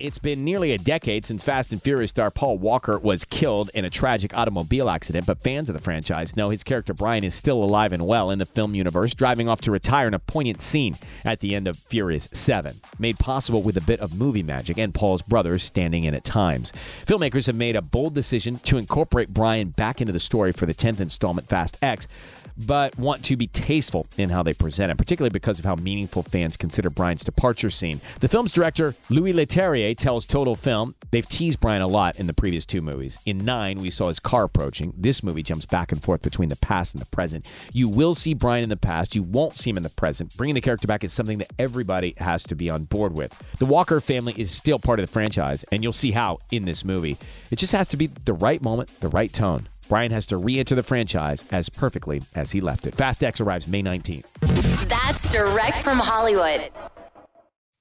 It's been nearly a decade since Fast and Furious star Paul Walker was killed in a tragic automobile accident, but fans of the franchise know his character Brian is still alive and well in the film universe, driving off to retire in a poignant scene at the end of Furious 7, made possible with a bit of movie magic and Paul's brothers standing in at times. Filmmakers have made a bold decision to incorporate Brian back into the story for the 10th installment Fast X but want to be tasteful in how they present it, particularly because of how meaningful fans consider Brian's departure scene. The film's director, Louis Leterrier, tells Total Film they've teased Brian a lot in the previous two movies. In Nine, we saw his car approaching. This movie jumps back and forth between the past and the present. You will see Brian in the past, you won't see him in the present. Bringing the character back is something that everybody has to be on board with. The Walker family is still part of the franchise, and you'll see how in this movie. It just has to be the right moment, the right tone. Brian has to re enter the franchise as perfectly as he left it. Fast X arrives May 19th. That's direct from Hollywood.